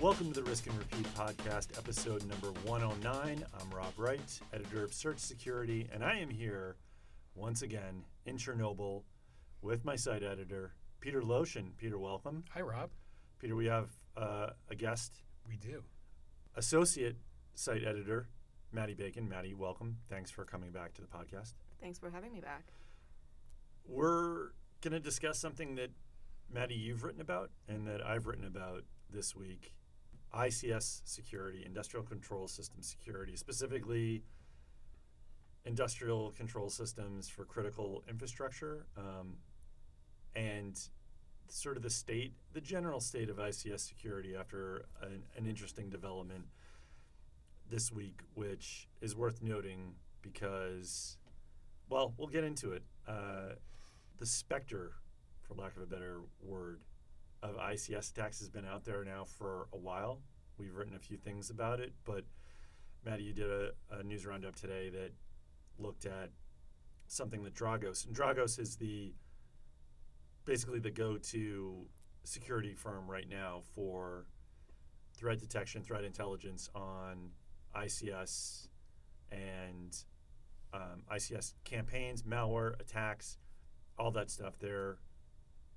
Welcome to the Risk and Repeat podcast, episode number 109. I'm Rob Wright, editor of Search Security, and I am here once again in Chernobyl with my site editor, Peter Loshin. Peter, welcome. Hi, Rob. Peter, we have uh, a guest, We do. associate site editor, Maddie Bacon. Maddie, welcome. Thanks for coming back to the podcast. Thanks for having me back. We're going to discuss something that, Maddie, you've written about and that I've written about this week ICS security, industrial control system security, specifically industrial control systems for critical infrastructure, um, and sort of the state, the general state of ICS security after an, an interesting development this week, which is worth noting because, well, we'll get into it. Uh, the specter, for lack of a better word, of ICS attacks has been out there now for a while. We've written a few things about it, but Maddie, you did a, a news roundup today that looked at something that Dragos and Dragos is the basically the go-to security firm right now for threat detection, threat intelligence on ICS and um, ICS campaigns, malware attacks, all that stuff. They're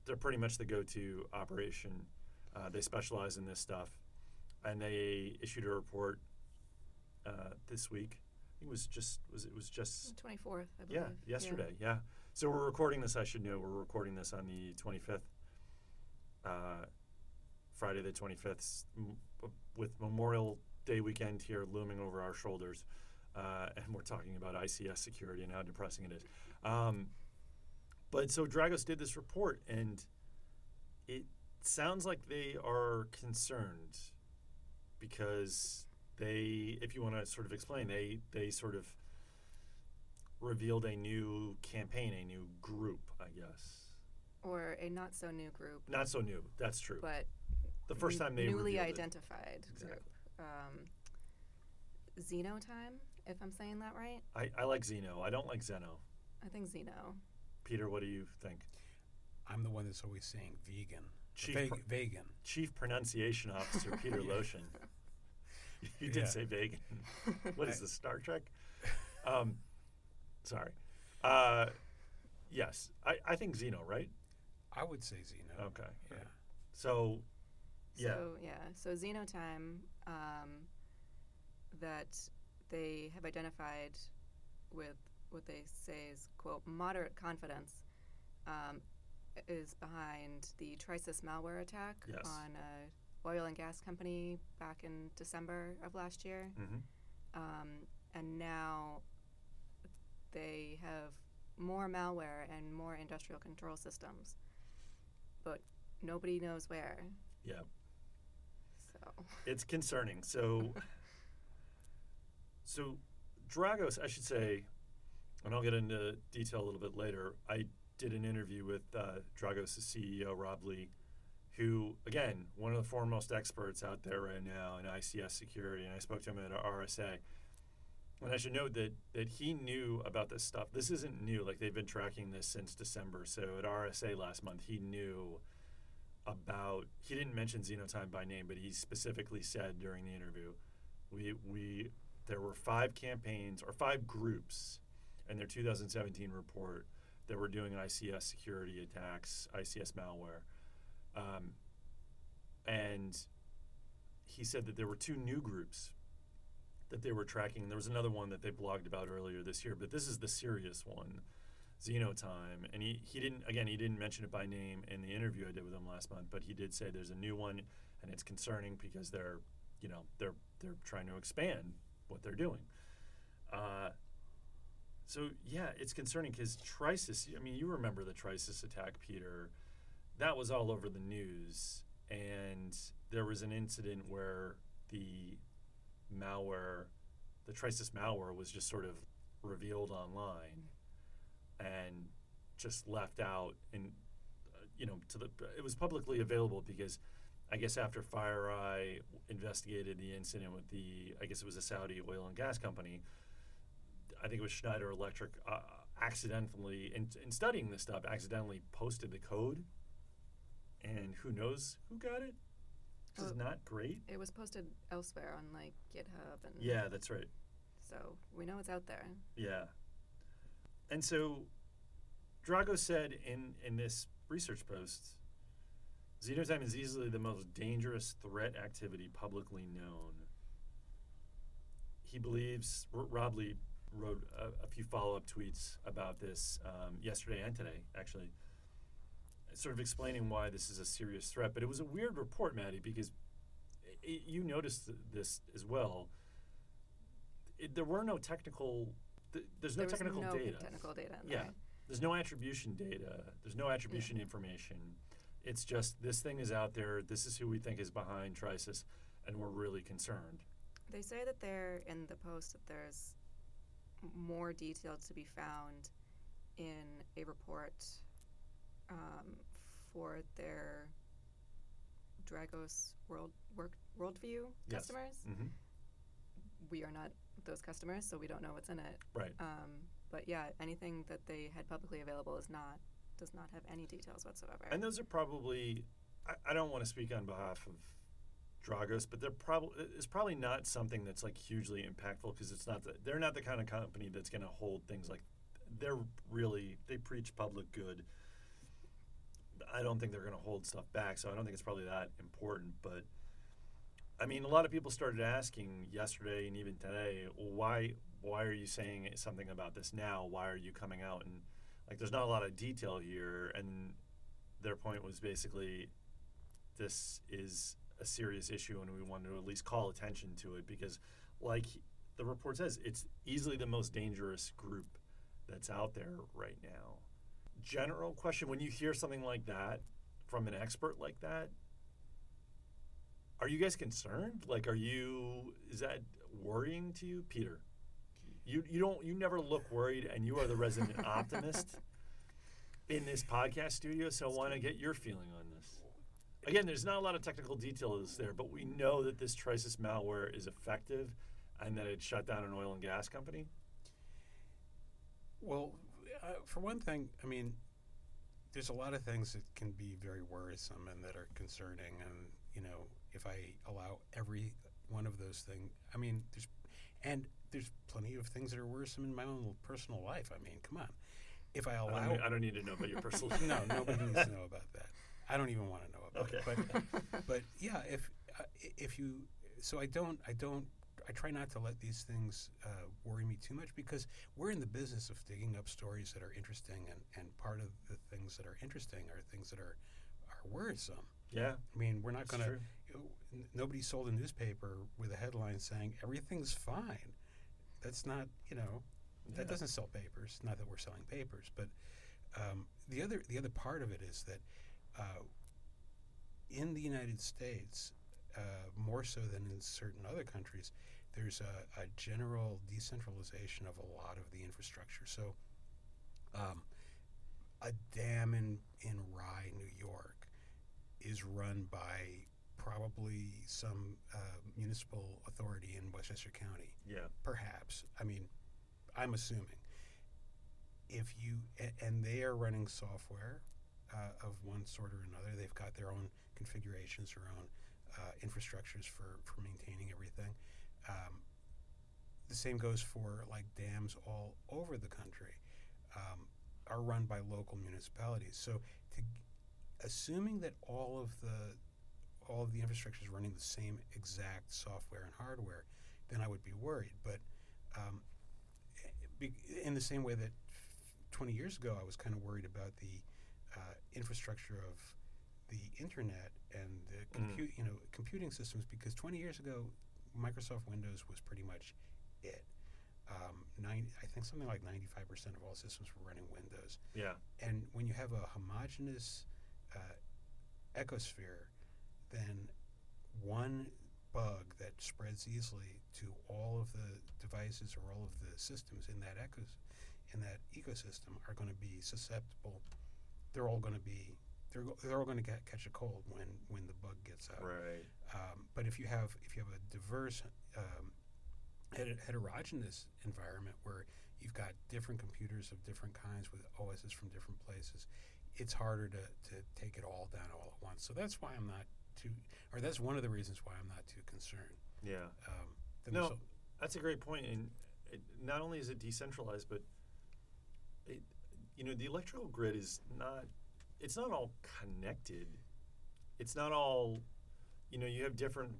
they're pretty much the go-to operation. Uh, they specialize in this stuff, and they issued a report uh, this week. I think it was just was it was just 24th, I believe. yeah yesterday yeah. So we're recording this. I should know we're recording this on the 25th, uh, Friday the 25th, m- with Memorial Day weekend here looming over our shoulders, uh, and we're talking about ICS security and how depressing it is. Um, but so Dragos did this report, and it sounds like they are concerned because they, if you want to sort of explain, they they sort of revealed a new campaign, a new group, I guess. Or a not so new group, Not so new. That's true. but the first time they newly revealed it. identified Exactly. group. Um, Xenotime, if I'm saying that right. I, I like Zeno. I don't like Zeno. I think Xeno. Peter, what do you think? I'm the one that's always saying vegan. Chief Veg- pro- vegan. Chief Pronunciation Officer Peter Loshin. You did Yeah. say vegan. What is this, Star Trek? Um, sorry. Uh, yes, I, I think Zeno, right? I would say Xeno. Okay. Yeah. So, yeah. So yeah, so Xenotime um, that they have identified with what they say is quote moderate confidence um, is behind the Trisis malware attack Yes. on a oil and gas company back in December of last year, hmm um, and now they have more malware and more industrial control systems, but nobody knows where. Yeah. So It's concerning. So, so Dragos, I should say, and I'll get into detail a little bit later. I did an interview with uh, Dragos' CEO Rob Lee, who, again, one of the foremost experts out there right now in ICS security, and I spoke to him at RSA. And I should note that that he knew about this stuff. This isn't new; like they've been tracking this since December. So at RSA last month, he knew about. He didn't mention Xenotime by name, but he specifically said during the interview, we we there were five campaigns or five groups in their 2017 report that were doing ICS security attacks, ICS malware, um, and he said that there were two new groups that they were tracking. There was another one that they blogged about earlier this year, but this is the serious one, Xenotime. And he, he didn't, again, he didn't mention it by name in the interview I did with him last month, but he did say there's a new one and it's concerning because they're, you know, they're, they're trying to expand what they're doing. Uh, so yeah, it's concerning because Trisis. I mean, you remember the Trisis attack, Peter? That was all over the news, and there was an incident where the malware, the Trisis malware, was just sort of revealed online, and just left out, and uh, you know, to the it was publicly available because. I guess after FireEye investigated the incident with the, I guess it was a Saudi oil and gas company, I think it was Schneider Electric, uh, accidentally, in, in studying this stuff, accidentally posted the code. And who knows who got it? which is not great. It was posted elsewhere on like GitHub and Yeah, that's right. so we know it's out there. Yeah. And so Dragos said in, in this research post Xenotime is easily the most dangerous threat activity publicly known. He believes, R- Rob Lee wrote a, a few follow up tweets about this um, yesterday and today, actually, sort of explaining why this is a serious threat. But it was a weird report, Maddie, because i i you noticed th- this as well. It, there were no technical, th- there's no there technical no data. technical data. Yeah. there. There's no attribution data. There's no attribution information. It's just this thing is out there. This is who we think is behind Trisis, and we're really concerned. They say that there in the post that there's more detail to be found in a report um, for their Dragos world work worldview Yes. customers. Mm-hmm. We are not those customers, so we don't know what's in it. Right. Um, but yeah, anything that they had publicly available is not does not have any details whatsoever. And those are probably. I, I don't want to speak on behalf of Dragos, but they're probably it's probably not something that's like hugely impactful because it's not the, they're not the kind of company that's going to hold things like they're really they preach public good. I don't think they're going to hold stuff back, so I don't think it's probably that important. But I mean, a lot of people started asking yesterday and even today, why why are you saying something about this now? Why are you coming out and like there's not a lot of detail here and their point was basically this is a serious issue and we want to at least call attention to it because like the report says it's easily the most dangerous group that's out there right now. General question when you hear something like that from an expert like that are you guys concerned? Like are you is that worrying to you? Peter you you don't you never look worried and you are the resident optimist in this podcast studio so i want to get your feeling on this again there's not a lot of technical details there but we know that this trisis malware is effective and that it shut down an oil and gas company Well, uh, for one thing, I mean, there's a lot of things that can be very worrisome and that are concerning. And, you know, if I allow every one of those things, I mean, there's, and there's plenty of things that are worrisome in my own personal life. I mean, come on. If I I allow. don't, I don't need to know about your personal no, nobody needs to know about that. I don't even want to know about Okay. it. But, but yeah, if uh, if you, so I don't, I don't, I try not to let these things uh, worry me too much because we're in the business of digging up stories that are interesting, and and part of the things that are interesting are things that are are worrisome. yeah I mean, we're not going to. Nobody sold a newspaper with a headline saying everything's fine. That's not, you know, that Yeah. doesn't sell papers. Not that we're selling papers, but um, the other the other part of it is that uh, in the United States, uh, more so than in certain other countries, there's a, a general decentralization of a lot of the infrastructure. So, um, a dam in in Rye, New York, is run by probably some uh, municipal authority in Westchester County yeah perhaps. I mean, I'm assuming. If you a- and they are running software uh, of one sort or another, they've got their own configurations, their own uh, infrastructures for for maintaining everything. Um, the same goes for like dams all over the country, um, are run by local municipalities. So, to, assuming that all of the all of the infrastructure is running the same exact software and hardware, then I would be worried. But um, be, in the same way that 20 years ago, I was kind of worried about the uh, infrastructure of the internet and the compute, you know, computing systems, because 20 years ago, Microsoft Windows was pretty much it. Um, nine, I think something like 95% of all systems were running Windows. yeah And when you have a homogeneous uh, ecosphere, then one bug that spreads easily to all of the devices or all of the systems in that ecos- in that ecosystem are going to be susceptible. They're all going to be they're, they're all going to get, catch a cold when when the bug gets out. right Um, but if you have if you have a diverse um, heter- heterogeneous environment where you've got different computers of different kinds with OSs from different places, it's harder to, to take it all down all at once. So that's why I'm not too, or that's one of the reasons why I'm not too concerned. Yeah. Um, No, missile- that's a great point. And it, not only is it decentralized, but it, you know, the electrical grid is not. It's not all connected. It's not all. You know, you have different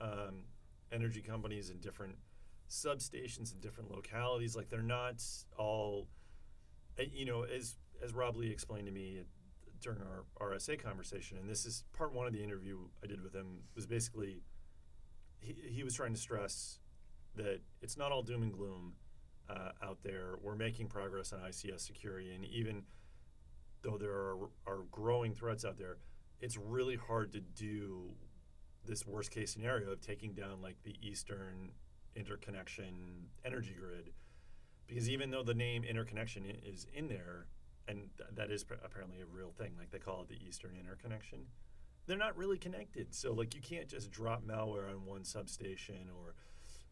um, energy companies and different substations in different localities. Like they're not all. uh, You know, as as Rob Lee explained to me during our RSA conversation, and this is part one of the interview I did with him was basically he, he was trying to stress that it's not all doom and gloom uh, out there. We're making progress on ICS security, and even though there are, are growing threats out there, it's really hard to do this worst case scenario of taking down like the Eastern interconnection energy grid, because even though the name interconnection is in there, and th- that is p- apparently a real thing, like they call it the Eastern interconnection they're not really connected. So like you can't just drop malware on one substation or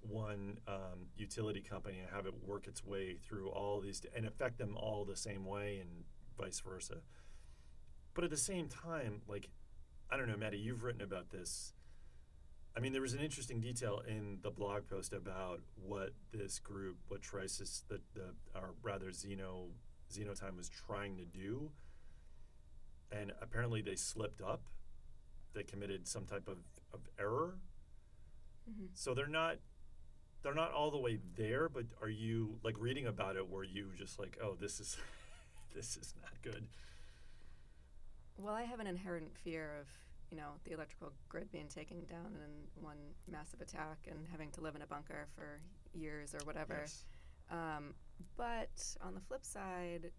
one um, utility company and have it work its way through all these and affect them all the same way and vice versa. But at the same time, like I don't know, Maddie, you've written about this. I mean, there was an interesting detail in the blog post about what this group, what Trisis, the, the or rather Xeno Xenotime was trying to do, and apparently they slipped up they committed some type of, of error. Mhm. So they're not they're not all the way there, but are you like reading about it were you just like, oh, this is this is not good? Well, I have an inherent fear of, you know, the electrical grid being taken down in one massive attack and having to live in a bunker for years or whatever. Yes. Um, but on the flip side,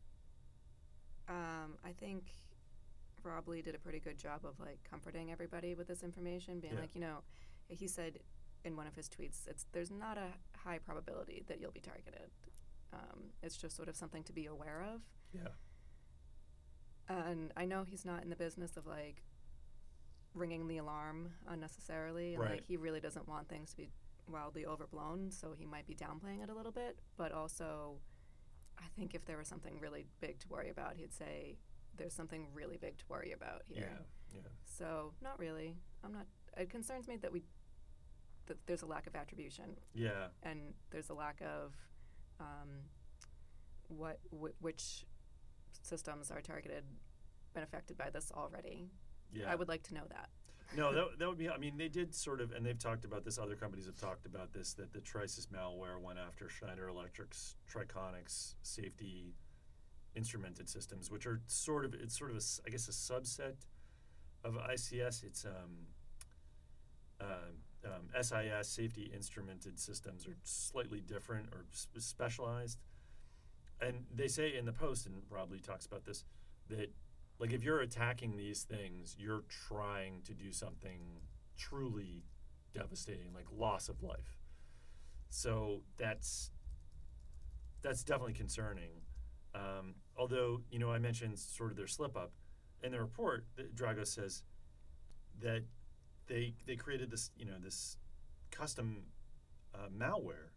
um, I think Rob Lee did a pretty good job of like comforting everybody with this information, being Yeah. like, you know, he said in one of his tweets, it's there's not a high probability that you'll be targeted. Um, it's just sort of something to be aware of. Yeah. And I know he's not in the business of like ringing the alarm unnecessarily. And Right. like he really doesn't want things to be wildly overblown, so he might be downplaying it a little bit. But also, I think if there was something really big to worry about, he'd say, there's something really big to worry about here. Yeah. Yeah. So, not really. I'm not. It concerns me that we that there's a lack of attribution Yeah. and there's a lack of um, what wh- which systems are targeted and affected by this already. Yeah. I would like to know that. no, that, that would be. I mean, they did sort of, and they've talked about this. Other companies have talked about this. That the Trisis malware went after Schneider Electric's Triconex safety instrumented systems, which are sort of it's sort of a I guess a subset of ICS. It's um, um, um, SIS safety instrumented systems are slightly different or s- specialized. And they say in the post, and Rob Lee talks about this, that like if you're attacking these things, you're trying to do something truly devastating, like loss of life. So that's that's definitely concerning. Um, although you know, I mentioned sort of their slip up in the report. Dragos says that they they created this you know this custom uh, malware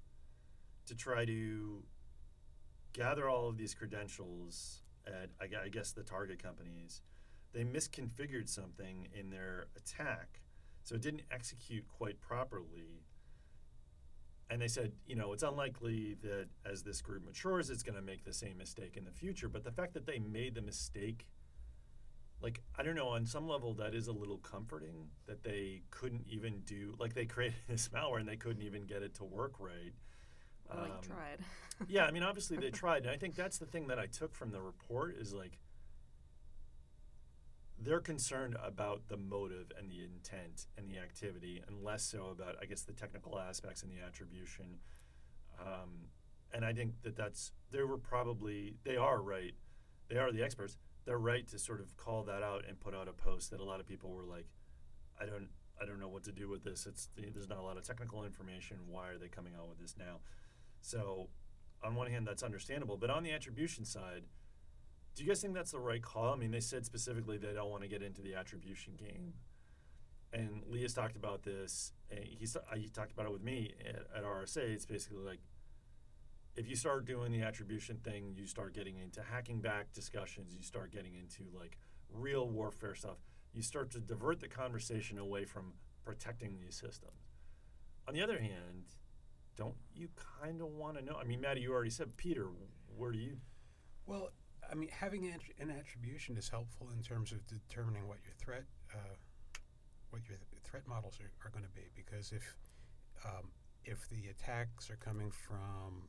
to try to gather all of these credentials at I, I guess the target companies. They misconfigured something in their attack, so it didn't execute quite properly. And they said, you know, it's unlikely that as this group matures, it's going to make the same mistake in the future. But the fact that they made the mistake like I don't know, on some level that is a little comforting that they couldn't even do like they created this malware and they couldn't even get it to work right. Well, Um, you tried. yeah, I mean obviously they tried, and I think that's the thing that I took from the report is like they're concerned about the motive and the intent and the activity, and less so about I guess the technical aspects and the attribution. Um, and I think that that's they were probably they are right, they are the experts. They're right to sort of call that out and put out a post that a lot of people were like, I don't I don't know what to do with this. It's there's not a lot of technical information. Why are they coming out with this now? So, on one hand, that's understandable, but on the attribution side, do you guys think that's the right call? I mean, they said specifically they don't want to get into the attribution game, and Lee's talked about this. And he's he talked about it with me at, at RSA. It's basically like if you start doing the attribution thing, you start getting into hacking back discussions. You start getting into like real warfare stuff. you start to divert the conversation away from protecting these systems. On the other hand, don't you kind of want to know? I mean, Maddie, you already said, Peter, where do you? Well, I mean, having an, attribution is helpful in terms of determining what your threat, uh, what your th- threat models are, are going to be. Because if um, if the attacks are coming from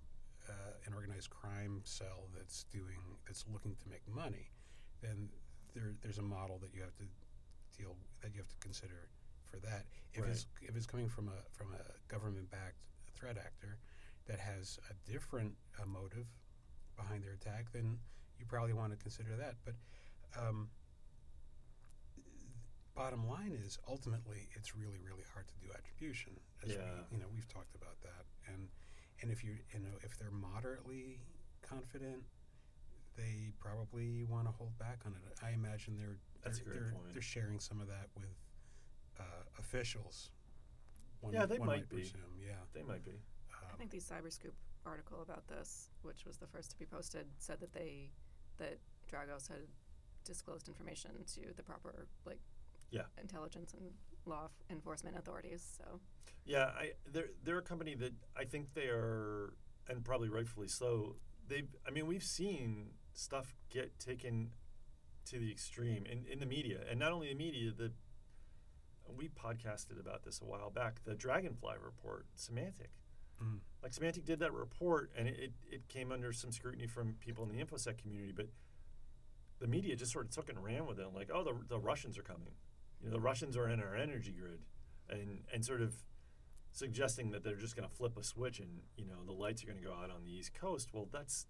an organized crime cell that's doing that's looking to make money, then there, there's a model that you have to deal that you have to consider for that. If Right. it's if it's coming from a from a government-backed threat actor that has a different uh, motive behind their attack, then you probably want to consider that. But um, bottom line is ultimately it's really really hard to do attribution. As Yeah. we, you know we've talked about that, and and if you you know if they're moderately confident, they probably want to hold back on it. I imagine they're That's they're, great they're, point. they're sharing some of that with uh, officials. One, Yeah, they one might be. presume. Yeah. They might be. I Um, think the Cyberscoop article about this, which was the first to be posted, said that they that Dragos had disclosed information to the proper like Yeah. intelligence and law f- enforcement authorities. So Yeah, I they're they're a company that I think they are, and probably rightfully so. They've, I mean, we've seen stuff get taken to the extreme in, in the media, and not only the media. The we podcasted about this a while back. The Dragonfly report, Symantec. Mm. Like Symantec did that report, and it, it, it came under some scrutiny from people in the infosec community, but the media just sort of took and ran with it, like, oh, the, the Russians are coming. You know, the Russians are in our energy grid, and and sort of suggesting that they're just going to flip a switch and you know the lights are going to go out on the East Coast. Well, that's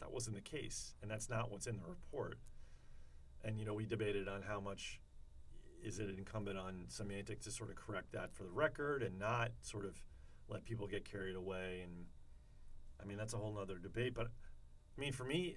that wasn't the case, and that's not what's in the report. And you know, we debated on how much is it incumbent on Symantec to sort of correct that for the record and not sort of let people get carried away. And I mean, that's a whole nother debate. But I mean, for me,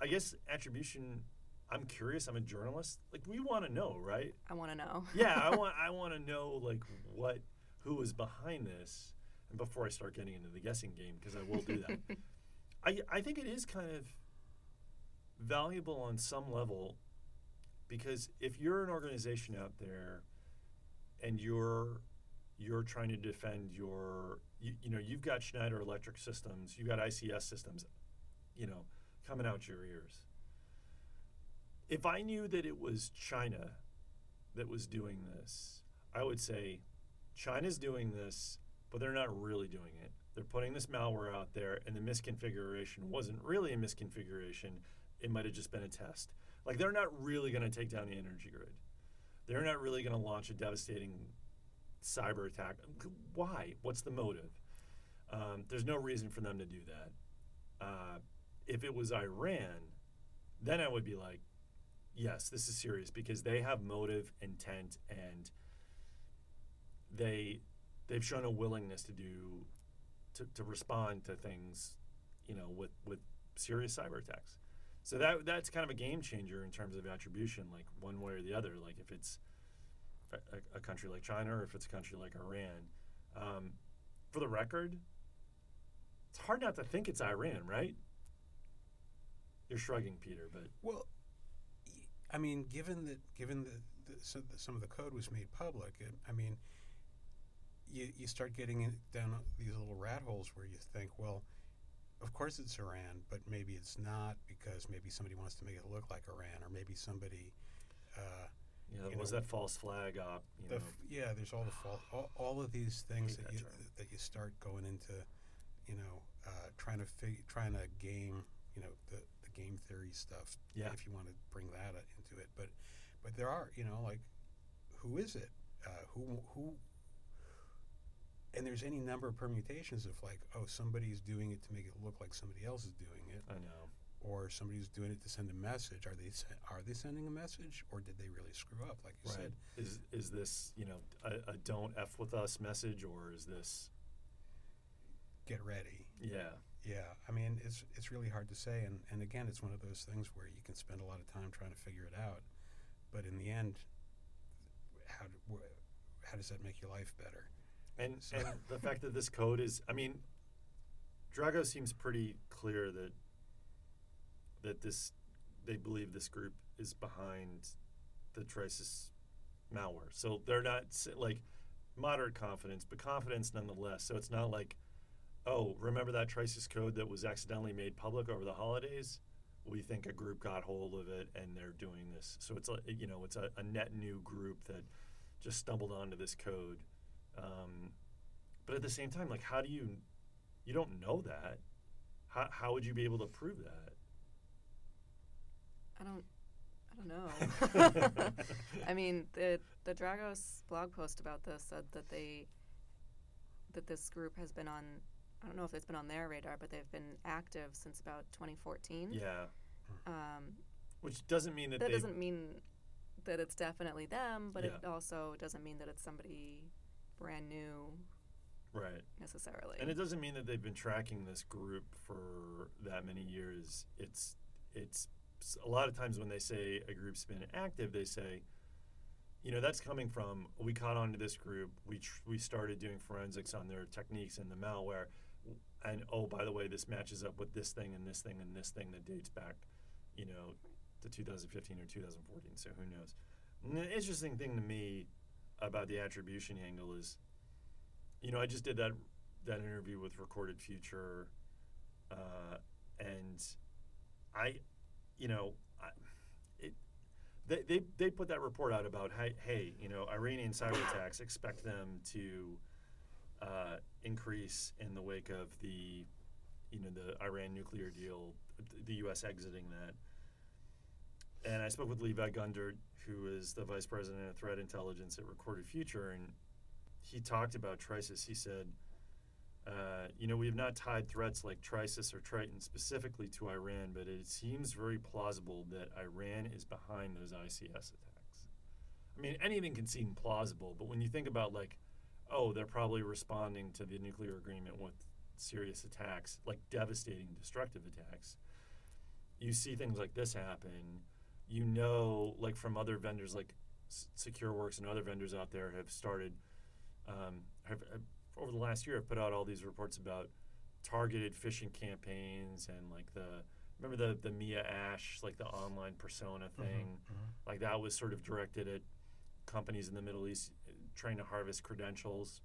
I guess attribution. I'm curious. I'm a journalist. Like we want to know, right? I want to know. yeah, I want I want to know like what who is behind this, and before I start getting into the guessing game, because I will do that. I I think it is kind of valuable on some level, because if you're an organization out there, and you're you're trying to defend your you, you know you've got Schneider Electric Systems, you've got ICS systems, you know, coming out your ears. If I knew that it was China that was doing this, I would say China's doing this, but they're not really doing it. They're putting this malware out there, and the misconfiguration wasn't really a misconfiguration. It might have just been a test. Like, they're not really going to take down the energy grid. They're not really going to launch a devastating cyber attack. Why? What's the motive? Um, there's no reason for them to do that. Uh, if it was Iran, then I would be like, yes, this is serious because they have motive, intent, and they they've shown a willingness to do to, to respond to things, you know, with with serious cyber attacks. So that that's kind of a game changer in terms of attribution, like one way or the other. Like if it's a, a- country like China or if it's a country like Iran. Um, for the record, it's hard not to think it's Iran, right? You're shrugging, Peter, but Well, I mean, given that, given that the, so some of the code was made public, it, I mean, you you start getting in, down these little rat holes where you think, well, of course it's Iran, but maybe it's not because maybe somebody wants to make it look like Iran, or maybe somebody. Uh, you know, was that false flag op? You the f- yeah, there's all the fault, all, all of these things that that you term. that you start going into, you know, uh, trying to fig- trying to game, you know, the game theory stuff. Yeah. If you want to bring that into it, but but there are, you know, like who is it? Uh, who who? And there's any number of permutations of like, oh, somebody's doing it to make it look like somebody else is doing it, I know. or somebody's doing it to send a message. Are they are they sending a message, or did they really screw up? Like you said, Is is this you know a, a don't f with us message or is this get ready. yeah Yeah, I mean, it's it's really hard to say, and, and again, it's one of those things where you can spend a lot of time trying to figure it out, but in the end, how do, how does that make your life better? and So- and the fact that this code is I mean Dragos seems pretty clear that that this they believe this group is behind the Trisis malware. So they're not like moderate confidence, but confidence nonetheless. So it's not like, oh, remember that Trisis code that was accidentally made public over the holidays? We think a group got hold of it and they're doing this. So it's a you know it's a, a net new group that just stumbled onto this code. Um, but at the same time, like how do you you don't know that? How how would you be able to prove that? I don't. I don't know. I mean, the the Dragos blog post about this said that they that this group has been on. I don't know if it's been on their radar, but they've been active since about 2014. Yeah, Um, which doesn't mean that, that doesn't mean that it's definitely them, but it also doesn't mean that it's somebody brand new right. necessarily. And it doesn't mean that they've been tracking this group for that many years. It's it's a lot of times when they say a group's been active, they say, you know, that's coming from we caught on to this group. We tr- we started doing forensics on their techniques and the malware, and oh by the way, this matches up with this thing and this thing and this thing that dates back, you know, to 2015 or 2014. So who knows? And the interesting thing to me about the attribution angle is, you know, I just did that that interview with Recorded Future, uh, and I, you know, I, it, they, they they put that report out about hey, hey, you know, Iranian cyber attacks expect them to uh, increase in the wake of the, you know, the Iran nuclear deal, the U.S. exiting that. And I spoke with Levi Gundert, who is the vice president of threat intelligence at Recorded Future, and he talked about Trisis. He said, uh, you know, we have not tied threats like Trisis or Triton specifically to Iran, but it seems very plausible that Iran is behind those ICS attacks. I mean, anything can seem plausible, but when you think about, like, oh, they're probably responding to the nuclear agreement with serious attacks, like devastating, destructive attacks, you see things like this happen. You know, like from other vendors like S- SecureWorks and other vendors out there have started um, have, have over the last year have put out all these reports about targeted phishing campaigns and like the remember the the Mia Ash like the online persona thing? like that was sort of directed at companies in the Middle East trying to harvest credentials.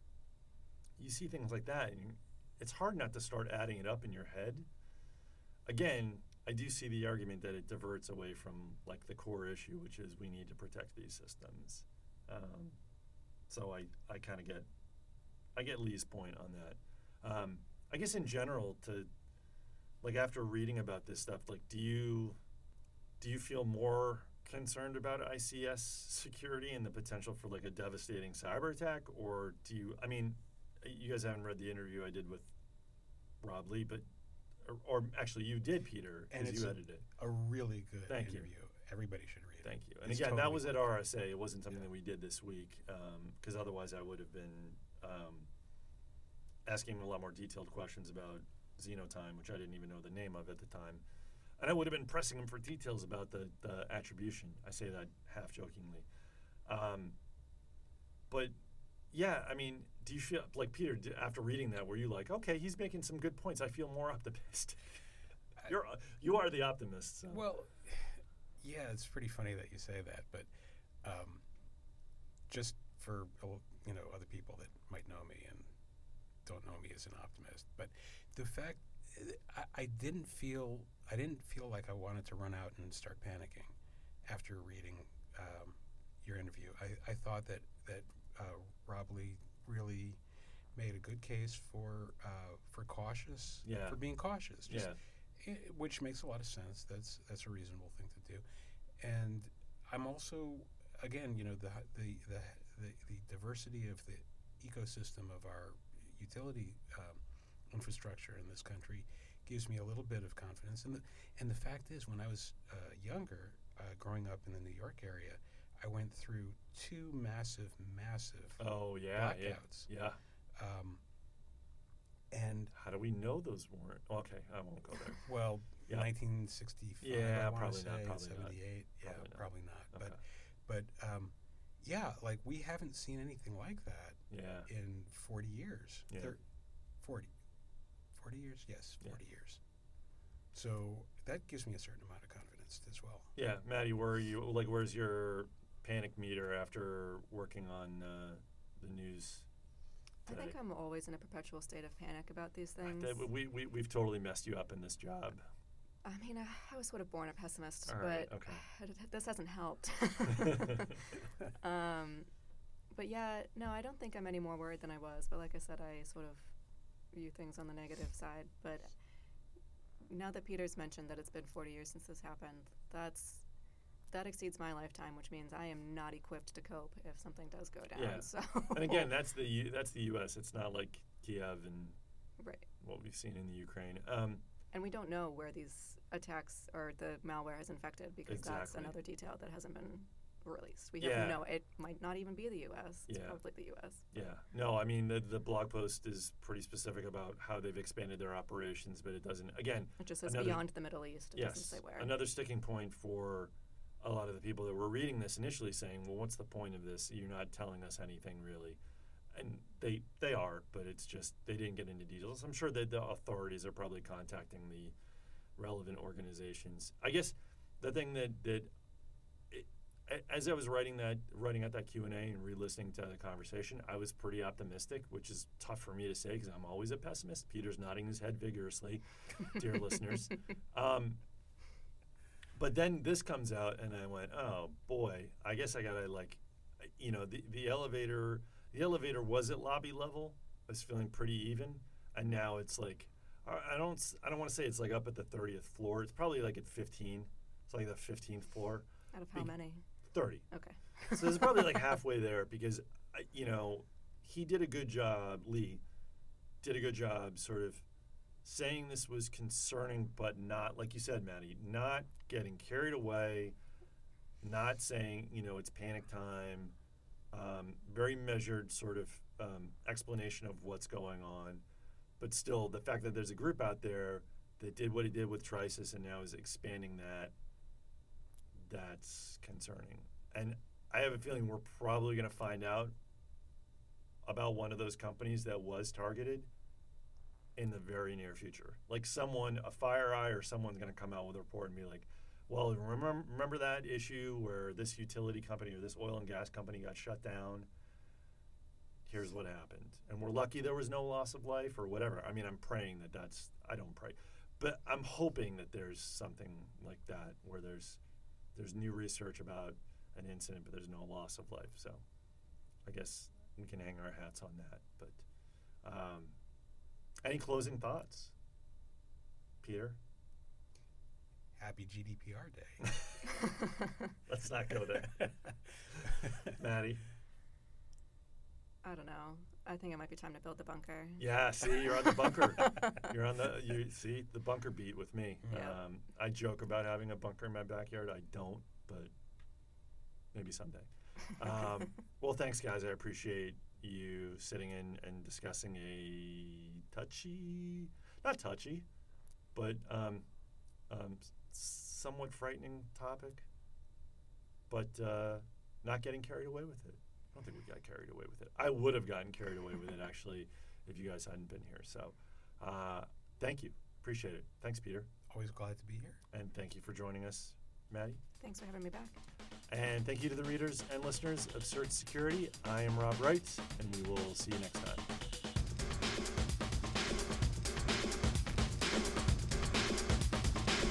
You see things like that, and it's hard not to start adding it up in your head. Again, I do see the argument that it diverts away from like the core issue, which is we need to protect these systems. Um, so I, I kind of get I get Lee's point on that. Um, I guess in general, to like after reading about this stuff, like do you do you feel more concerned about ICS security and the potential for like a devastating cyber attack, or do you? I mean, you guys haven't read the interview I did with Rob Lee, but or, or actually you did, Peter, And because you a- edited. A really good Thank you. interview. Everybody should read it. Thank you. And It's again, that was at RSA. It wasn't something that we did this week because otherwise I would have been um, asking a lot more detailed questions about Xenotime, which I didn't even know the name of at the time. And I would have been pressing him for details about the, the attribution. I say that half jokingly. Um, but yeah, I mean, do you feel like Peter, after reading that, were you like, okay, he's making some good points? I feel more optimistic. You're, you are the optimist. So. Well, yeah, it's pretty funny that you say that, but um, just for you know other people that might know me and don't know me as an optimist, but the fact I, I didn't feel I didn't feel like I wanted to run out and start panicking after reading um, your interview. I, I thought that that uh, Rob Lee really made a good case for uh, for cautious Yeah. for being cautious. Just yeah. I- which makes a lot of sense. That's that's a reasonable thing to do, and I'm also again, you know, the the the the, the diversity of the ecosystem of our utility um, infrastructure in this country gives me a little bit of confidence. And the and the fact is, when I was uh, younger, uh, growing up in the New York area, I went through two massive, massive Oh, yeah. Yeah. blackouts. Yeah. Um, and How do we know those weren't? Okay, I won't go there. Well, Yeah. 1965. Yeah, probably not, probably not. 78. Yeah, Probably not. probably not. Okay. But but um, yeah, like we haven't seen anything like that Yeah. in 40 years. Yeah. Thir- 40. 40 years? Yes, Yeah. 40 years. So that gives me a certain amount of confidence as well. Yeah, Maddie, where are you? Like, where's your panic meter after working on uh, the news I think I'm always in a perpetual state of panic about these things. That- we, we, we've totally messed you up in this job. I mean, I, I was sort of born a pessimist, All right, but okay. this hasn't helped. um, but yeah, no, I don't think I'm any more worried than I was. But like I said, I sort of view things on the negative side. But now that Peter's mentioned that it's been 40 years since this happened, that's that exceeds my lifetime, which means I am not equipped to cope if something does go down. Yeah. So And again, that's the U, that's the U.S. It's not like Kiev and right. what we've seen in the Ukraine. Um, And we don't know where these attacks or the malware has infected because that's another detail that hasn't been released. We Yeah. have no. It might not even be the U.S. It's Yeah. probably the U.S. yeah, no, I mean the the blog post is pretty specific about how they've expanded their operations, but it doesn't. Again, It just says Another- beyond the Middle East. It doesn't yes, say where. another sticking point for a lot of the people that were reading this initially, saying, "Well, what's the point of this? You're not telling us anything really." And they they are, but it's just they didn't get into details. I'm sure that the authorities are probably contacting the relevant organizations. I guess the thing that that as I was writing that writing out that Q and A and re-listening to the conversation, I was pretty optimistic, which is tough for me to say because I'm always a pessimist. Peter's nodding his head vigorously, dear listeners. Um, but then this comes out, and I went, "Oh boy, I guess I gotta like, you know, the the elevator the elevator was at lobby level. I was feeling pretty even, and now it's like, I don't I don't want to say it's like up at the thirtieth floor. It's probably like at fifteen. It's like the fifteenth floor, Out of how big- many? Thirty. Okay. So it's probably like halfway there because, you know, he did a good job. Lee did a good job, sort of saying this was concerning, but not like you said, Maddie, not getting carried away, not saying you know it's panic time. Um, very measured sort of um, explanation of what's going on, but still the fact that there's a group out there that did what he did with Trisis and now is expanding that. That's concerning, and I have a feeling we're probably going to find out about one of those companies that was targeted in the very near future. Like someone, a FireEye or someone's going to come out with a report and be like, "Well, remember remember that issue where this utility company or this oil and gas company got shut down? Here's what happened." And we're lucky there was no loss of life or whatever. I mean, I'm praying that that's I don't pray, but I'm hoping that there's something like that where there's there's new research about an incident, but there's no loss of life. So I guess we can hang our hats on that. But um, any closing thoughts, Peter? Happy GDPR Day. Let's not go there. Maddie? I don't know. I think it might be time to build the bunker. Yeah, see, you're on the bunker. you're on the you see the bunker beat with me. Yeah. Um, I joke about having a bunker in my backyard. I don't, but maybe someday. Um, well, thanks, guys. I appreciate you sitting in and discussing a touchy, not touchy, but um, um, somewhat frightening topic, but uh, not getting carried away with it. I don't think we got carried away with it. I would have gotten carried away with it actually if you guys hadn't been here. So, uh, thank you. Appreciate it. Thanks, Peter. Always glad to be here. And thank you for joining us, Maddie. Thanks for having me back. And thank you to the readers and listeners of Search Security. I am Rob Wright, and we will see you next time.